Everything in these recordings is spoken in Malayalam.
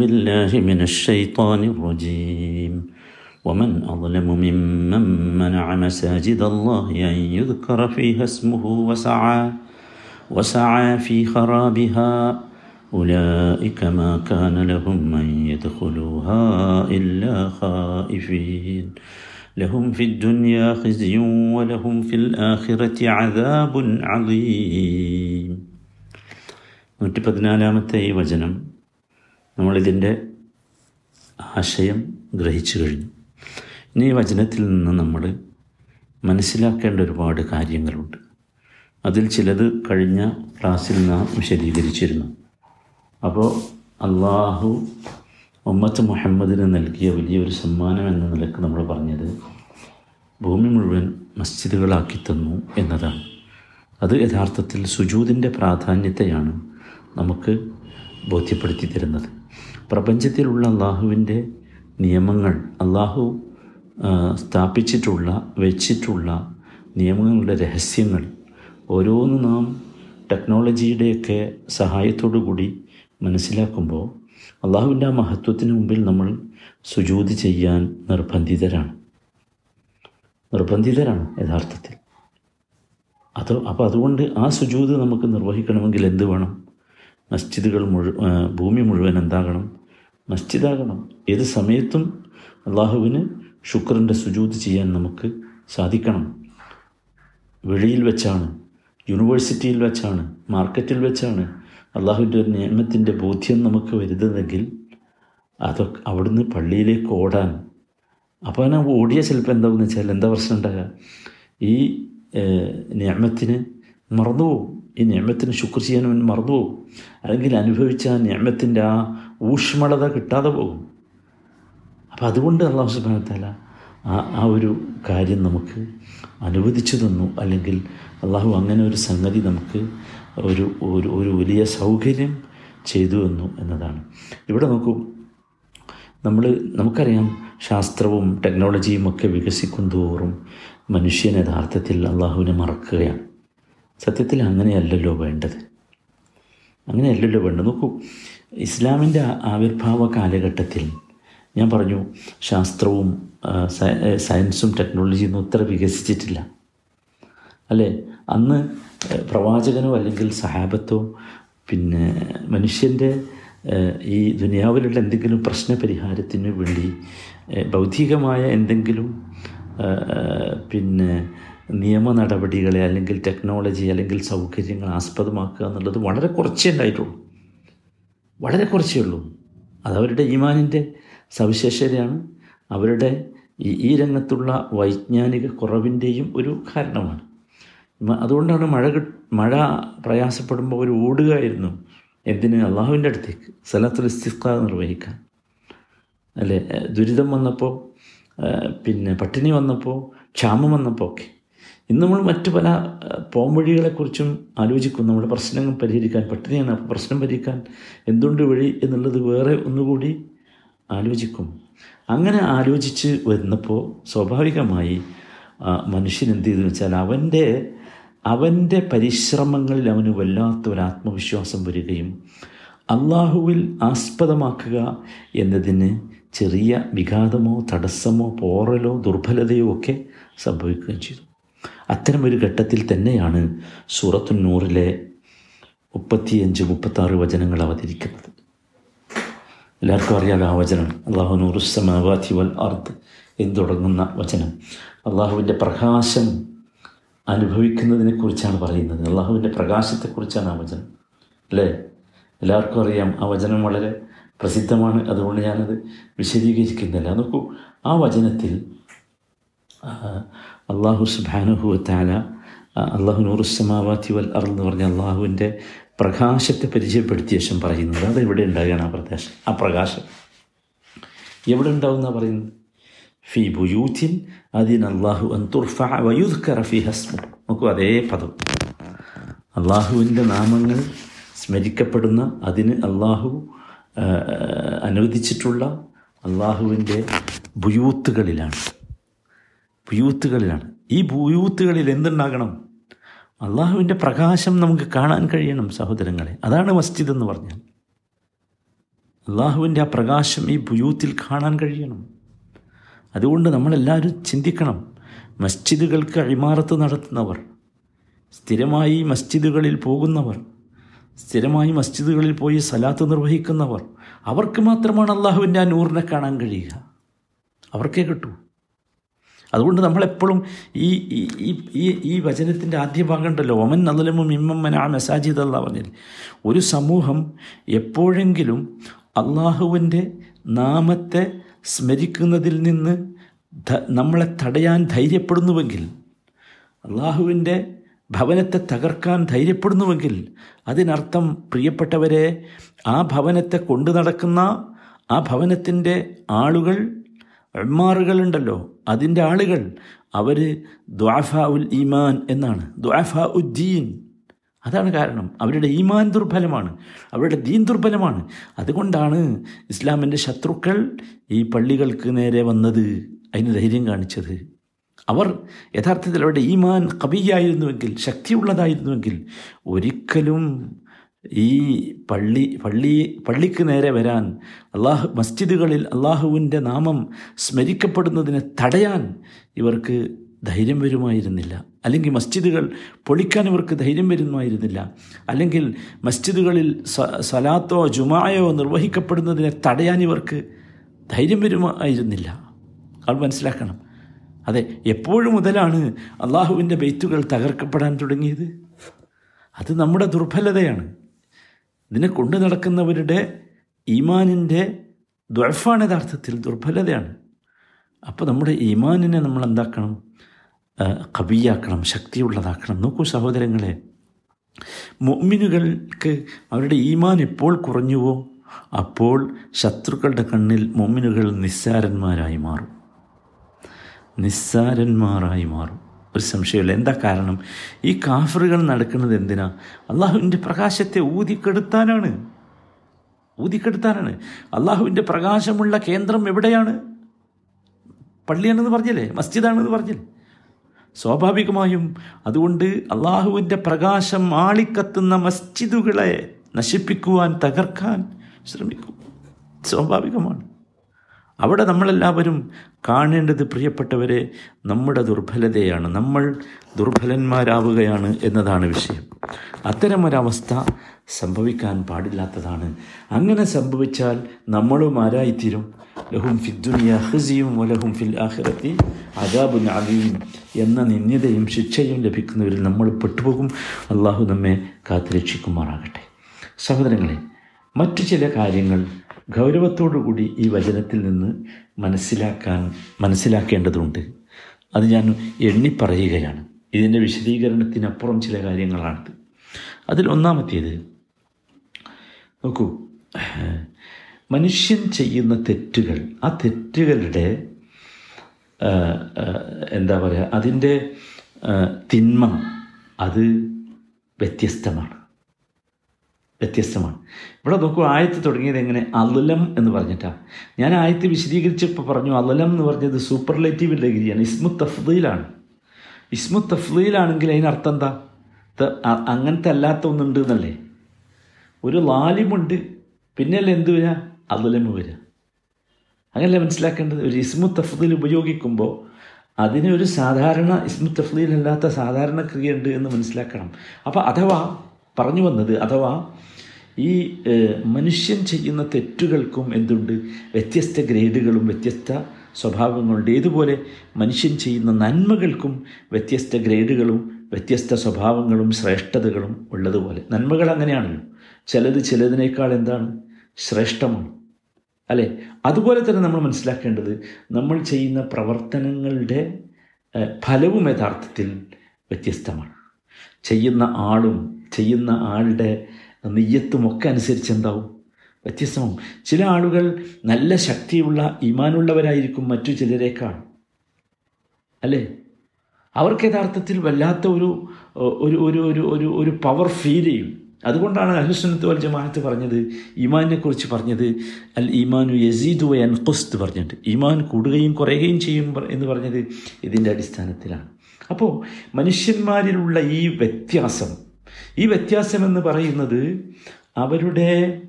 بالله من الشيطان الرجيم ومن أظلم ممن منع مساجد الله أن يذكر فيها اسمه وسعى وسعى في خرابها أولئك ما كان لهم أن يدخلوها إلا خائفين لهم في الدنيا خزي ولهم في الآخرة عذاب عظيم നൂറ്റി പതിനാലാമത്തെ ഈ വചനം നമ്മളിതിന്റെ ആശയം ഗ്രഹിച്ചു കഴിഞ്ഞു. ഇനി ഈ വചനത്തിൽ നിന്ന് നമ്മൾ മനസ്സിലാക്കേണ്ട ഒരുപാട് കാര്യങ്ങളുണ്ട്. അതിൽ ചിലത് കഴിഞ്ഞ ക്ലാസ്സിൽ നാം വിശദീകരിച്ചിരുന്നു. അപ്പോൾ അള്ളാഹു ഉമ്മത്ത് മുഹമ്മദിന് നൽകിയ വലിയൊരു സമ്മാനം എന്ന നിലയ്ക്ക് നമ്മൾ പറഞ്ഞത് ഭൂമി മുഴുവൻ മസ്ജിദുകളാക്കി തന്നു എന്നതാണ്. അത് യഥാർത്ഥത്തിൽ സുജൂതിന്റെ പ്രാധാന്യത്തെയാണ് നമുക്ക് ബോധ്യപ്പെടുത്തി തരുന്നത്. പ്രപഞ്ചത്തിലുള്ള അള്ളാഹുവിന്റെ നിയമങ്ങൾ അള്ളാഹു സ്ഥാപിച്ചിട്ടുള്ള വെച്ചിട്ടുള്ള നിയമങ്ങളുടെ രഹസ്യങ്ങൾ. ഓരോന്ന് നാം ടെക്നോളജിയുടെയൊക്കെ സഹായത്തോടു കൂടി മനസ്സിലാക്കുമ്പോൾ അള്ളാഹുവിന്റെ ആ മഹത്വത്തിന് മുമ്പിൽ നമ്മൾ സുജൂതി ചെയ്യാൻ നിർബന്ധിതരാണ്. നിർബന്ധിതരാണ് യഥാർത്ഥത്തിൽ. അത് അപ്പോൾ അതുകൊണ്ട് ആ സുജൂത് നമുക്ക് നിർവഹിക്കണമെങ്കിൽ എന്ത് വേണം? മസ്ജിദുകൾ മുഴു ഭൂമി മുഴുവൻ എന്താകണം? മസ്ജിദാകണം. ഏത് സമയത്തും അള്ളാഹുവിന് ശുക്രന്റെ സുജൂത് ചെയ്യാൻ നമുക്ക് സാധിക്കണം. വെളിയിൽ വെച്ചാണ് യൂണിവേഴ്സിറ്റിയിൽ വെച്ചാണ് മാർക്കറ്റിൽ വെച്ചാണ് അള്ളാഹുവിന്റെ ഒരു നിയമത്തിന്റെ ബോധ്യം നമുക്ക് വരുന്നതെങ്കിൽ അതൊക്കെ അവിടുന്ന് പള്ളിയിലേക്ക് ഓടാൻ. അപ്പോൾ ഞാൻ ഓടിയ ചിലപ്പോൾ എന്താണെന്ന് വെച്ചാൽ എന്താ പ്രശ്നം ഉണ്ടാകുക? ഈ നിയമത്തിന് മറന്നുപോകും. ഈ ഞാമത്തിന് ശുക്ർ ചെയ്യാൻ അവൻ മറന്നുപോകും അല്ലെങ്കിൽ അനുഭവിച്ച ആ ഞാമത്തിന്റെ ആ ഊഷ്മളത കിട്ടാതെ പോകും. അപ്പം അതുകൊണ്ട് അള്ളാഹു സുബാനത്താല ആ ആ ഒരു കാര്യം നമുക്ക് അനുവദിച്ചു തന്നു. അല്ലെങ്കിൽ അള്ളാഹു അങ്ങനെ ഒരു സംഗതി നമുക്ക് ഒരു ഒരു ഒരു വലിയ സൗകര്യം ചെയ്തു തന്നു എന്നതാണ്. ഇവിടെ നോക്കൂ. നമ്മൾ നമുക്കറിയാം ശാസ്ത്രവും ടെക്നോളജിയും ഒക്കെ വികസിക്കും തോറും മനുഷ്യൻ യഥാർത്ഥത്തിൽ അള്ളാഹുവിനെ മറക്കുകയാണ്. സത്യത്തിൽ അങ്ങനെയല്ലല്ലോ വേണ്ടത്. അങ്ങനെയല്ലല്ലോ വേണ്ടത്. നോക്കൂ ഇസ്ലാമിന്റെ ആവിർഭാവ കാലഘട്ടത്തിൽ ഞാൻ പറഞ്ഞു ശാസ്ത്രവും സയൻസും ടെക്നോളജിയും ഒന്നും ഇത്ര വികസിച്ചിട്ടില്ല. അല്ലേ? അന്ന് പ്രവാചകനോ അല്ലെങ്കിൽ സഹാബത്തോ പിന്നെ മനുഷ്യന്റെ ഈ ദുനിയാവിലുള്ള എന്തെങ്കിലും പ്രശ്ന പരിഹാരത്തിന് വേണ്ടി ഭൗതികമായ എന്തെങ്കിലും പിന്നെ നിയമ നടപടികളെ അല്ലെങ്കിൽ ടെക്നോളജി അല്ലെങ്കിൽ സൗകര്യങ്ങൾ ആസ്പദമാക്കുക എന്നുള്ളത് വളരെ കുറച്ചേ ഉണ്ടായിട്ടുള്ളൂ. വളരെ കുറച്ചേ ഉള്ളൂ. അതവരുടെ ഈമാനിന്റെ സവിശേഷതയാണ്. അവരുടെ ഈ രംഗത്തുള്ള വൈജ്ഞാനിക കുറവിന്റെയും ഒരു കാരണമാണ്. അതുകൊണ്ടാണ് മഴ മഴ പ്രയാസപ്പെടുമ്പോൾ അവർ ഓടുകയായിരുന്നു. എന്തിന്? അള്ളാഹുവിന്റെ അടുത്തേക്ക്. സലാത്തുൽ ഇസ്തിഖ നിർവഹിക്കാൻ. അല്ലേ? ദുരിതം വന്നപ്പോൾ പിന്നെ പട്ടിണി വന്നപ്പോൾ ക്ഷാമം വന്നപ്പോൾ ഒക്കെ. ഇന്ന് നമ്മൾ മറ്റു പല പോംവഴികളെക്കുറിച്ചും ആലോചിക്കും. നമ്മുടെ പ്രശ്നങ്ങൾ പരിഹരിക്കാൻ പട്ടിണിയാണ് അപ്പോൾ പ്രശ്നം പരിഹരിക്കാൻ എന്തുണ്ട് വഴി എന്നുള്ളത് വേറെ ഒന്നുകൂടി ആലോചിക്കും. അങ്ങനെ ആലോചിച്ച് വരുന്നപ്പോൾ സ്വാഭാവികമായി മനുഷ്യൻ എന്ത് ചെയ്തെന്ന് വെച്ചാൽ അവന്റെ അവന്റെ പരിശ്രമങ്ങളിൽ അവന് വല്ലാത്ത ഒരു ആത്മവിശ്വാസം വരികയും അള്ളാഹുവിൽ ആസ്പദമാക്കുക എന്നതിന് ചെറിയ വിഘാതമോ തടസ്സമോ പോറലോ ദുർബലതയോ ഒക്കെ സംഭവിക്കുകയും ചെയ്തു. അത്തരമൊരു ഘട്ടത്തിൽ തന്നെയാണ് സൂറത്തു നൂറിലെ മുപ്പത്തിയഞ്ച് മുപ്പത്താറ് വചനങ്ങൾ അവതരിക്കുന്നത്. എല്ലാവർക്കും അറിയാതെ ആ വചനം. അള്ളാഹു നൂറുസമാവാതി വൽ അർദ് എന്ന് തുടങ്ങുന്ന വചനം. അള്ളാഹുവിന്റെ പ്രകാശം അനുഭവിക്കുന്നതിനെക്കുറിച്ചാണ് പറയുന്നത്. അള്ളാഹുവിന്റെ പ്രകാശത്തെക്കുറിച്ചാണ് ആ വചനം. അല്ലേ? എല്ലാവർക്കും അറിയാം ആ വചനം വളരെ പ്രസിദ്ധമാണ്. അതുകൊണ്ട് ഞാനത് വിശദീകരിക്കുന്നില്ല. നോക്കൂ ആ വചനത്തിൽ അള്ളാഹു സുബാനുഹുവത്താല താല അള്ളാഹു നൂറുസമാവാത്തി വൽ അർ എന്ന് പറഞ്ഞ അള്ളാഹുവിന്റെ പ്രകാശത്തെ പരിചയപ്പെടുത്തിയ ശേഷം പറയുന്നത്. അത് എവിടെ ഉണ്ടാകുകയാണ് ആ പ്രകാശം? ആ പ്രകാശം. എവിടെ ഉണ്ടാവുന്ന പറയുന്നത്? ഫി ബുയൂത്തിൻ അദീൻ അള്ളാഹു ഫി ഹസ്മു നോക്കൂ അതേ പദം. അള്ളാഹുവിന്റെ നാമങ്ങൾ സ്മരിക്കപ്പെടുന്ന അതിന് അള്ളാഹു അനുവദിച്ചിട്ടുള്ള അള്ളാഹുവിന്റെ ബുയൂത്തുകളിലാണ്. ബുയൂത്തുകളിലാണ് ഈ ബുയൂത്തുകളിൽ എന്തുണ്ടാകണം? അള്ളാഹുവിന്റെ പ്രകാശം നമുക്ക് കാണാൻ കഴിയണം സഹോദരങ്ങളെ. അതാണ് മസ്ജിദ് എന്ന് പറഞ്ഞാൽ. അള്ളാഹുവിന്റെ ആ പ്രകാശം ഈ ബുയൂത്തിൽ കാണാൻ കഴിയണം. അതുകൊണ്ട് നമ്മളെല്ലാവരും ചിന്തിക്കണം മസ്ജിദുകൾക്ക് അഴിമാറത്ത് നടത്തുന്നവർ സ്ഥിരമായി മസ്ജിദുകളിൽ പോകുന്നവർ സ്ഥിരമായി മസ്ജിദുകളിൽ പോയി സലാത്ത് നിർവഹിക്കുന്നവർ അവർക്ക് മാത്രമാണ് അള്ളാഹുവിന്റെ ആ നൂറിനെ കാണാൻ കഴിയുക. അവർക്കേ കിട്ടൂ. അതുകൊണ്ട് നമ്മളെപ്പോഴും ഈ ഈ ഈ ഈ വചനത്തിന്റെ ആദ്യ ഭാഗം ഉണ്ടല്ലോ ഒമൻ നദലമും ഇമ്മമ്മൻ ആ മെസാജിദ് അല്ല ഒരു സമൂഹം എപ്പോഴെങ്കിലും അള്ളാഹുവിന്റെ നാമത്തെ സ്മരിക്കുന്നതിൽ നിന്ന് നമ്മളെ തടയാൻ ധൈര്യപ്പെടുന്നുവെങ്കിൽ അള്ളാഹുവിന്റെ ഭവനത്തെ തകർക്കാൻ ധൈര്യപ്പെടുന്നുവെങ്കിൽ അതിനർത്ഥം പ്രിയപ്പെട്ടവരെ ആ ഭവനത്തെ കൊണ്ടു നടക്കുന്ന ആ ഭവനത്തിന്റെ ആളുകൾ ഉമ്മാറുകളുണ്ടല്ലോ അതിന്റെ ആളുകൾ അവർ ദ്വാഫ ഉൽ ഈമാൻ എന്നാണ്. ദ്വാഫ ഉദ്ദീൻ അതാണ് കാരണം. അവരുടെ ഈമാൻ ദുർബലമാണ്. അവരുടെ ദീൻ ദുർബലമാണ്. അതുകൊണ്ടാണ് ഇസ്ലാമിന്റെ ശത്രുക്കൾ ഈ പള്ളികൾക്ക് നേരെ വന്നത്. അതിന് ധൈര്യം കാണിച്ചത്. അവർ യഥാർത്ഥത്തിൽ അവരുടെ ഈമാൻ കവിയായിരുന്നുവെങ്കിൽ ശക്തിയുള്ളതായിരുന്നുവെങ്കിൽ ഒരിക്കലും ഈ പള്ളി പള്ളി പള്ളിക്ക് നേരെ വരാൻ അള്ളാഹു മസ്ജിദുകളിൽ അള്ളാഹുവിന്റെ നാമം സ്മരിക്കപ്പെടുന്നതിനെ തടയാൻ ഇവർക്ക് ധൈര്യം വരുമായിരുന്നില്ല. അല്ലെങ്കിൽ മസ്ജിദുകൾ പൊളിക്കാൻ ഇവർക്ക് ധൈര്യം വരുമായിരുന്നില്ല. അല്ലെങ്കിൽ മസ്ജിദുകളിൽ സലാത്തോ ജുമായോ നിർവഹിക്കപ്പെടുന്നതിനെ തടയാൻ ഇവർക്ക് ധൈര്യം വരുമായിരുന്നില്ല. അത് മനസ്സിലാക്കണം. അതെ എപ്പോഴും മുതലാണ് അള്ളാഹുവിന്റെ ബെയ്ത്തുകൾ തകർക്കപ്പെടാൻ തുടങ്ങിയത്? അത് നമ്മുടെ ദുർബലതയാണ്. ഇതിനെ കൊണ്ടു നടക്കുന്നവരുടെ ഈമാനിന്റെ ദുഴഫാണ് യഥാർത്ഥത്തിൽ ദുർബലതയാണ്. അപ്പോൾ നമ്മുടെ ഈമാനിനെ നമ്മൾ എന്താക്കണം? കവിയാക്കണം ശക്തിയുള്ളതാക്കണം. നോക്കൂ സഹോദരങ്ങളെ മൊമ്മിനുകൾക്ക് അവരുടെ ഈമാൻ എപ്പോൾ കുറഞ്ഞുവോ അപ്പോൾ ശത്രുക്കളുടെ കണ്ണിൽ മൊമ്മിനുകൾ നിസ്സാരന്മാരായി മാറും. നിസ്സാരന്മാരായി മാറും. ഒരു സംശയമില്ല. എന്താ കാരണം? ഈ കാഫറുകൾ നടക്കുന്നത് എന്തിനാ? അള്ളാഹുവിന്റെ പ്രകാശത്തെ ഊതിക്കെടുത്താനാണ്. ഊതിക്കെടുത്താനാണ്. അള്ളാഹുവിന്റെ പ്രകാശമുള്ള കേന്ദ്രം എവിടെയാണ്? പള്ളിയാണെന്ന് പറഞ്ഞില്ലേ? മസ്ജിദാണെന്ന് പറഞ്ഞില്ലേ? സ്വാഭാവികമായും അതുകൊണ്ട് അള്ളാഹുവിന്റെ പ്രകാശം ആളിക്കത്തുന്ന മസ്ജിദുകളെ നശിപ്പിക്കുവാൻ തകർക്കാൻ ശ്രമിക്കും. സ്വാഭാവികമാണ്. അവിടെ നമ്മളെല്ലാവരും കാണേണ്ടത് പ്രിയപ്പെട്ടവരെ നമ്മുടെ ദുർബലതയാണ്. നമ്മൾ ദുർബലന്മാരാവുകയാണ് എന്നതാണ് വിഷയം. അത്തരമൊരവസ്ഥ സംഭവിക്കാൻ പാടില്ലാത്തതാണ്. അങ്ങനെ സംഭവിച്ചാൽ നമ്മളും ആരായിത്തീരും? ലഹും ഫിദ്ദുനിയ ഹസിയും വലഹും ഫിൽ ആഹിറത്തി അജാബു അലീം എന്ന നിന്ദ്യതയും ശിക്ഷയും ലഭിക്കുന്നവരിൽ നമ്മൾ പെട്ടുപോകും. അള്ളാഹു നമ്മെ കാത്തുരക്ഷിക്കുമാറാകട്ടെ. സഹോദരങ്ങളെ മറ്റു ചില കാര്യങ്ങൾ ഗൗരവത്തോടുകൂടി ഈ വചനത്തിൽ നിന്ന് മനസ്സിലാക്കാൻ മനസ്സിലാക്കേണ്ടതുണ്ട്. അത് ഞാൻ എണ്ണി പറയുകയാണ്. ഇതിന്റെ വിശദീകരണത്തിനപ്പുറം ചില കാര്യങ്ങളാണിത്. അതിൽ ഒന്നാമത്തേത് നോക്കൂ മനുഷ്യൻ ചെയ്യുന്ന തെറ്റുകൾ ആ തെറ്റുകളുടെ എന്താ പറയുക അതിന്റെ തിന്മ അത് വ്യത്യസ്തമാണ്. വ്യത്യസ്തമാണ്. ഇവിടെ നോക്കൂ ആയത്ത് തുടങ്ങിയത് എങ്ങനെ? അലലം എന്ന് പറഞ്ഞിട്ടാണ് ഞാൻ ആയത്ത് വിശദീകരിച്ചപ്പോൾ പറഞ്ഞു അലലം എന്ന് പറഞ്ഞത് സൂപ്പർലേറ്റീവ് ഡിഗ്രിയാണ് ഇസ്മു തഫ്ദീലാണ്. ഇസ്മു തഫ്ദീലാണെങ്കിൽ അതിനർത്ഥം എന്താ? അങ്ങനത്തെ അല്ലാത്ത ഒന്നുണ്ട് എന്നല്ലേ? ഒരു ലാലിമുണ്ട് പിന്നെയല്ലേ എന്ത് വരിക അലലം വരിക അങ്ങനല്ലേ മനസ്സിലാക്കേണ്ടത്? ഒരു ഇസ്മു തഫ്ദീൽ ഉപയോഗിക്കുമ്പോൾ അതിനൊരു സാധാരണ ഇസ്മു തഫ്ദയിലല്ലാത്ത സാധാരണ ക്രിയ ഉണ്ട് എന്ന് മനസ്സിലാക്കണം. അപ്പോൾ അഥവാ പറഞ്ഞു വന്നത് അഥവാ ഈ മനുഷ്യൻ ചെയ്യുന്ന തെറ്റുകൾക്കും എന്തുണ്ട്? വ്യത്യസ്ത ഗ്രേഡുകളും വ്യത്യസ്ത സ്വഭാവങ്ങളുണ്ട്. ഏതുപോലെ മനുഷ്യൻ ചെയ്യുന്ന നന്മകൾക്കും വ്യത്യസ്ത ഗ്രേഡുകളും വ്യത്യസ്ത സ്വഭാവങ്ങളും ശ്രേഷ്ഠതകളും ഉള്ളതുപോലെ. നന്മകൾ അങ്ങനെയാണല്ലോ. ചിലത് ചിലതിനേക്കാൾ എന്താണ്? ശ്രേഷ്ഠമാണ്. അല്ലേ? അതുപോലെ തന്നെ നമ്മൾ മനസ്സിലാക്കേണ്ടത് നമ്മൾ ചെയ്യുന്ന പ്രവർത്തനങ്ങളുടെ ഫലവും യഥാർത്ഥത്തിൽ വ്യത്യസ്തമാണ്. ചെയ്യുന്ന ആളും ചെയ്യുന്ന ആളുടെ നെയ്യത്തും ഒക്കെ അനുസരിച്ച് എന്താവും വ്യത്യസ്തമാവും. ചില ആളുകൾ നല്ല ശക്തിയുള്ള ഇമാനുള്ളവരായിരിക്കും മറ്റു ചിലരേക്കാൾ. അല്ലേ? അവർക്ക് യഥാർത്ഥത്തിൽ വല്ലാത്ത ഒരു ഒരു ഒരു ഒരു ഒരു ഒരു പവർ ഫീൽ ചെയ്യും. അതുകൊണ്ടാണ് അഹുസുനത്ത് വൽ ജമാഅത്ത് പറഞ്ഞത് ഇമാനിനെ കുറിച്ച് പറഞ്ഞത് അൽ ഈമാനു യസീദു അൻ ഖുസ്ത് പറഞ്ഞിട്ട്. ഈമാൻ കൂടുകയും കുറയുകയും ചെയ്യും എന്ന് പറഞ്ഞത് ഇതിന്റെ അടിസ്ഥാനത്തിലാണ്. അപ്പോൾ മനുഷ്യന്മാരിലുള്ള ഈ വ്യത്യാസം ഈ വ്യത്യാസം എന്ന് പറയുന്നത് അവരുടെ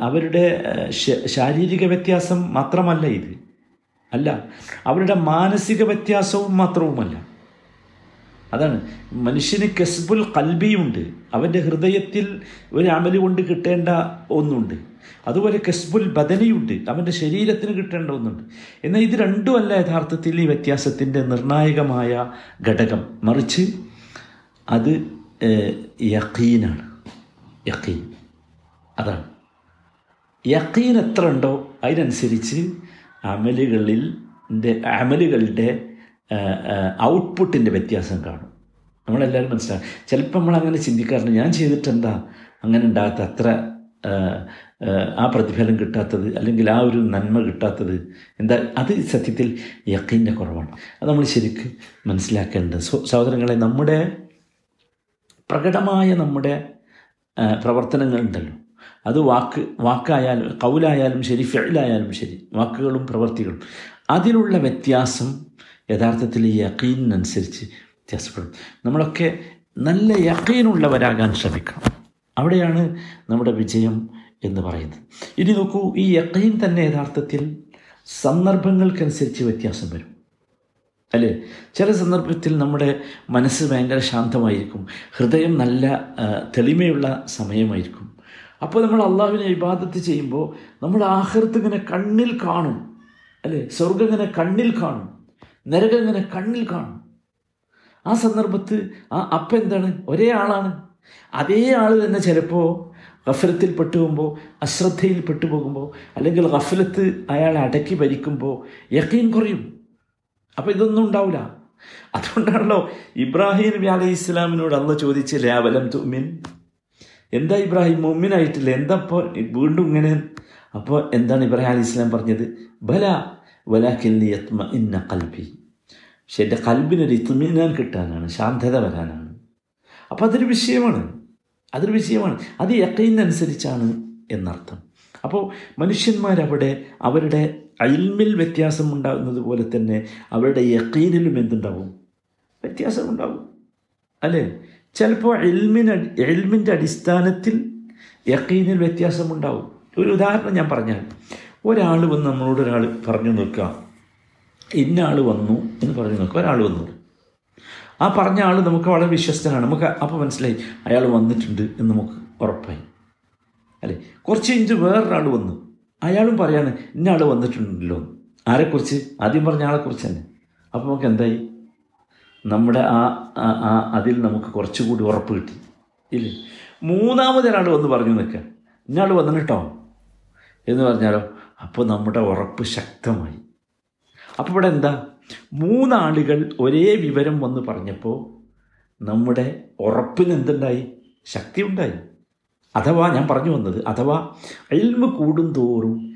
അവരുടെ ശാരീരിക വ്യത്യാസം മാത്രമല്ല ഇത്. അല്ല അവരുടെ മാനസിക വ്യത്യാസവും മാത്രവുമല്ല. അതാണ്. മനുഷ്യന് കസ്ബുൽ കൽബിയുണ്ട്. അവന്റെ ഹൃദയത്തിൽ ഒരു അമൽ കൊണ്ട് കിട്ടേണ്ട ഒന്നുണ്ട്. അതുപോലെ കസ്ബുൽ ബദനിയുണ്ട്. അവന്റെ ശരീരത്തിന് കിട്ടേണ്ട ഒന്നുണ്ട്. എന്നാൽ ഇത് രണ്ടുമല്ല യഥാർത്ഥത്തിൽ ഈ വ്യത്യാസത്തിന്റെ നിർണായകമായ ഘടകം. മറിച്ച് അത് യക്കീനാണ് യക്കീൻ അതാണ്. യക്കീൻ എത്ര ഉണ്ടോ അതിനനുസരിച്ച് അമലുകളിൽ അമലുകളുടെ ഔട്ട്പുട്ടിന്റെ വ്യത്യാസം കാണും. നമ്മളെല്ലാവരും മനസ്സിലാക്കും. ചിലപ്പോൾ നമ്മൾ അങ്ങനെ ചിന്തിക്കാറുണ്ട് ഞാൻ ചെയ്തിട്ടെന്താ അങ്ങനെ ഉണ്ടാകാത്ത അത്ര ആ, പ്രതിഫലം കിട്ടാത്തത് അല്ലെങ്കിൽ ആ ഒരു നന്മ കിട്ടാത്തത് എന്താ? അത് സത്യത്തിൽ യക്കീന്റെ കുറവാണ്. അത് നമ്മൾ ശരിക്ക് മനസ്സിലാക്കേണ്ടത്. സഹോദരങ്ങളെ നമ്മുടെ പ്രകടമായ നമ്മുടെ പ്രവർത്തനങ്ങളുണ്ടല്ലോ. അത് വാക്ക് വാക്കായാലും കൗലായാലും ശരി ഫെയിലായാലും ശരി വാക്കുകളും പ്രവർത്തികളും. അതിലുള്ള വ്യത്യാസം യഥാർത്ഥത്തിൽ ഈ യക്കീനനുസരിച്ച് വ്യത്യാസപ്പെടും. നമ്മളൊക്കെ നല്ല യക്കീനുള്ളവരാകാൻ ശ്രമിക്കണം. അവിടെയാണ് നമ്മുടെ വിജയം എന്ന് പറയുന്നത്. ഇനി നോക്കൂ ഈ യക്കീൻ തന്നെ യഥാർത്ഥത്തിൽ സന്ദർഭങ്ങൾക്കനുസരിച്ച് വ്യത്യാസം വരും. അല്ലേ? ചില സന്ദർഭത്തിൽ നമ്മുടെ മനസ്സ് ഭയങ്കര ശാന്തമായിരിക്കും. ഹൃദയം നല്ല തെളിമയുള്ള സമയമായിരിക്കും. അപ്പോൾ നമ്മൾ അള്ളാഹുവിനെ ഇബാദത്ത് ചെയ്യുമ്പോൾ നമ്മൾ ആഹൃത്ത് ഇങ്ങനെ കണ്ണിൽ കാണും. അല്ലേ? സ്വർഗം ഇങ്ങനെ കണ്ണിൽ കാണും. നരകം ഇങ്ങനെ കണ്ണിൽ കാണും. ആ സന്ദർഭത്ത് ആ അപ്പ എന്താണ്? ഒരേ ആളാണ്. അതേ ആൾ തന്നെ ചിലപ്പോൾ ഗഫലത്തിൽ പെട്ടുപോകുമ്പോൾ അശ്രദ്ധയിൽ പെട്ടുപോകുമ്പോൾ അല്ലെങ്കിൽ ഗഫലത്ത് അയാളെ അടക്കി ഭരിക്കുമ്പോൾ യക്കീൻ കുറയും. അപ്പോൾ ഇതൊന്നും ഉണ്ടാവില്ല അതുകൊണ്ടാണല്ലോ ഇബ്രാഹിം നബി അലൈഹി ഇസ്ലാമിനോട് അന്ന് ചോദിച്ചില്ലേ അവലം തുമിൻ എന്താ ഇബ്രാഹിം മുമ്മിനായിട്ടില്ല? എന്താ ഇപ്പോൾ വീണ്ടും ഇങ്ങനെ? അപ്പോൾ എന്താണ് ഇബ്രാഹിം അലൈഹി ഇസ്ലാം പറഞ്ഞത്? ബല വലാക്കില്ലി യത്മ ഇന്ന കൽബി പക്ഷെ എന്റെ കൽബിനൊരു ഇത്മിനാൻ കിട്ടാനാണ് ശാന്തത വരാനാണ്. അപ്പോൾ അതൊരു വിഷയമാണ്. അതൊരു വിഷയമാണ്. അത് യക്കൈനനുസരിച്ചാണ് എന്നർത്ഥം. അപ്പോൾ മനുഷ്യന്മാരവിടെ അവരുടെ അയിൽമിൽ വ്യത്യാസം ഉണ്ടാകുന്നത് പോലെ തന്നെ അവരുടെ യക്കീനിലും എന്തുണ്ടാവും? വ്യത്യാസമുണ്ടാവും അല്ലേ? ചിലപ്പോൾ എൽമിന് എൽമിന്റെ അടിസ്ഥാനത്തിൽ യക്കീനിൽ വ്യത്യാസമുണ്ടാവും. ഒരു ഉദാഹരണം ഞാൻ പറഞ്ഞാൽ ഒരാൾ വന്ന് നമ്മളോട് ഒരാൾ പറഞ്ഞു നിൽക്കുക ഇന്ന ആൾ വന്നു എന്ന് പറഞ്ഞു നിൽക്കുക ഒരാൾ വന്നു. ആ പറഞ്ഞ ആൾ നമുക്ക് വളരെ വിശ്വസ്തനാണ്. നമുക്ക് അപ്പോൾ മനസ്സിലായി അയാൾ വന്നിട്ടുണ്ട് എന്ന് നമുക്ക് ഉറപ്പായി. അല്ലേ? കുറച്ച് ഇഞ്ച് വേറൊരാൾ വന്നു. അയാളും പറയാണ് ഇന്ന ആൾ വന്നിട്ടുണ്ടല്ലോ ആരെക്കുറിച്ച് ആദ്യം പറഞ്ഞ ആളെക്കുറിച്ച് തന്നെ. അപ്പോൾ നമുക്ക് എന്തായി? നമ്മുടെ ആ ആ- അതിൽ നമുക്ക് കുറച്ചുകൂടി ഉറപ്പ് കിട്ടി. ഇല്ലേ? മൂന്നാമതൊരാൾ വന്ന് പറഞ്ഞു നിൽക്കുക ഇന്നയാൾ വന്നു കേട്ടോ എന്ന് പറഞ്ഞാലോ അപ്പോൾ നമ്മുടെ ഉറപ്പ് ശക്തമായി. അപ്പോൾ ഇവിടെ എന്താ? മൂന്നാളുകൾ ഒരേ വിവരം വന്ന് പറഞ്ഞപ്പോൾ നമ്മുടെ ഉറപ്പിന് എന്തുണ്ടായി? ശക്തി ഉണ്ടായി അഥവാ ഞാൻ പറഞ്ഞു വന്നത് അഥവാ അൽമ കൂടുന്തോറും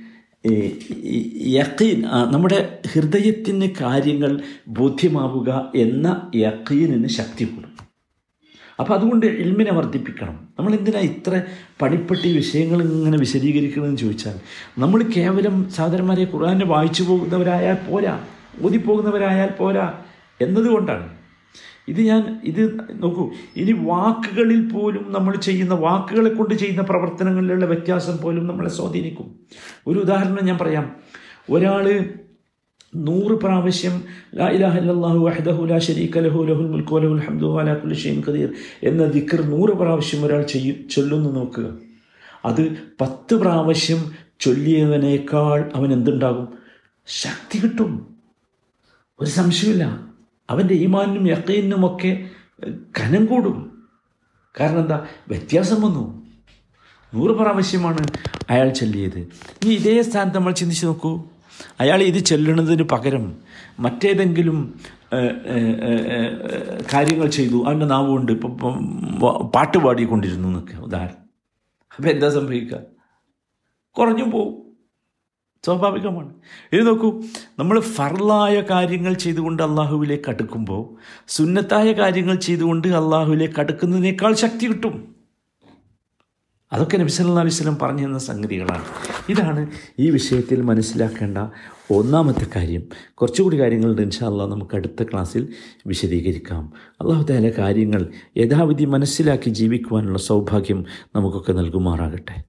യക്കീൻ നമ്മുടെ ഹൃദയത്തിന് കാര്യങ്ങൾ ബോധ്യമാവുക എന്ന യക്കീനിന് ശക്തി കൂടും. അപ്പോൾ അതുകൊണ്ട് ഇൽമിനെ വർദ്ധിപ്പിക്കണം. നമ്മൾ എന്തിനാ ഇത്ര പണിപ്പെട്ടി വിഷയങ്ങൾ ഇങ്ങനെ വിശദീകരിക്കണമെന്ന് ചോദിച്ചാൽ നമ്മൾ കേവലം സാധാരണമാരെ ഖുർആനെ വായിച്ചു പോകുന്നവരായാൽ പോരാ ഓതിപ്പോകുന്നവരായാൽ പോരാ എന്നതുകൊണ്ടാണ്. ഇത് ഞാൻ ഇത് നോക്കൂ ഇനി വാക്കുകളിൽ പോലും നമ്മൾ ചെയ്യുന്ന വാക്കുകളെ കൊണ്ട് ചെയ്യുന്ന പ്രവർത്തനങ്ങളിലുള്ള വ്യത്യാസം പോലും നമ്മളെ സ്വാധീനിക്കും. ഒരു ഉദാഹരണം ഞാൻ പറയാം. ഒരാൾ നൂറ് പ്രാവശ്യം ലാ ഇലാഹ ഇല്ലല്ലാഹു വഹ്ദഹു ലാ ശരീക ലഹു ലഹുൽ മുൽക്കു ലഹുൽ ഹംദു ഷൈഇൻ ഖദീർ എന്ന ദിക്കർ നൂറ് പ്രാവശ്യം ഒരാൾ ചെയ്യും ചൊല്ലുന്നു നോക്കുക. അത് പത്ത് പ്രാവശ്യം ചൊല്ലിയവനേക്കാൾ അവൻ എന്തുണ്ടാകും? ശക്തി കിട്ടും. ഒരു സംശയമില്ല അവന്റെ ഈമാനും യക്കീനും കനം കൂടും. കാരണം എന്താ? വ്യത്യാസം വന്നു. നൂറ് പ്രാവശ്യമാണ് അയാൾ ചൊല്ലിയത്. ഇനി ഇതേ സ്ഥാനത്ത് നമ്മൾ ചിന്തിച്ച് നോക്കൂ. അയാൾ ഇത് ചെല്ലുന്നതിന് പകരം മറ്റേതെങ്കിലും കാര്യങ്ങൾ ചെയ്തു. അവന്റെ നാവുകൊണ്ട് ഇപ്പം പാട്ട് പാടിക്കൊണ്ടിരുന്നു എന്നൊക്കെ. ഉദാഹരണം. അപ്പം എന്താ സംഭവിക്കുക? കുറഞ്ഞു പോവും. സ്വാഭാവികമാണ്. ഇത് നോക്കൂ നമ്മൾ ഫർലായ കാര്യങ്ങൾ ചെയ്തുകൊണ്ട് അള്ളാഹുവിലേക്ക് അടുക്കുമ്പോൾ സുന്നത്തായ കാര്യങ്ങൾ ചെയ്തുകൊണ്ട് അള്ളാഹുവിലേക്ക് അടുക്കുന്നതിനേക്കാൾ ശക്തി കിട്ടും. അതൊക്കെ നബി വിസ്ലം പറഞ്ഞു തന്ന സംഗതികളാണ്. ഇതാണ് ഈ വിഷയത്തിൽ മനസ്സിലാക്കേണ്ട ഒന്നാമത്തെ കാര്യം. കുറച്ചുകൂടി കാര്യങ്ങളുണ്ട് ഇൻഷാല്ല നമുക്ക് അടുത്ത ക്ലാസ്സിൽ വിശദീകരിക്കാം. അള്ളാഹു താല കാര്യങ്ങൾ യഥാവിധി മനസ്സിലാക്കി ജീവിക്കുവാനുള്ള സൗഭാഗ്യം നമുക്കൊക്കെ നൽകുമാറാകട്ടെ.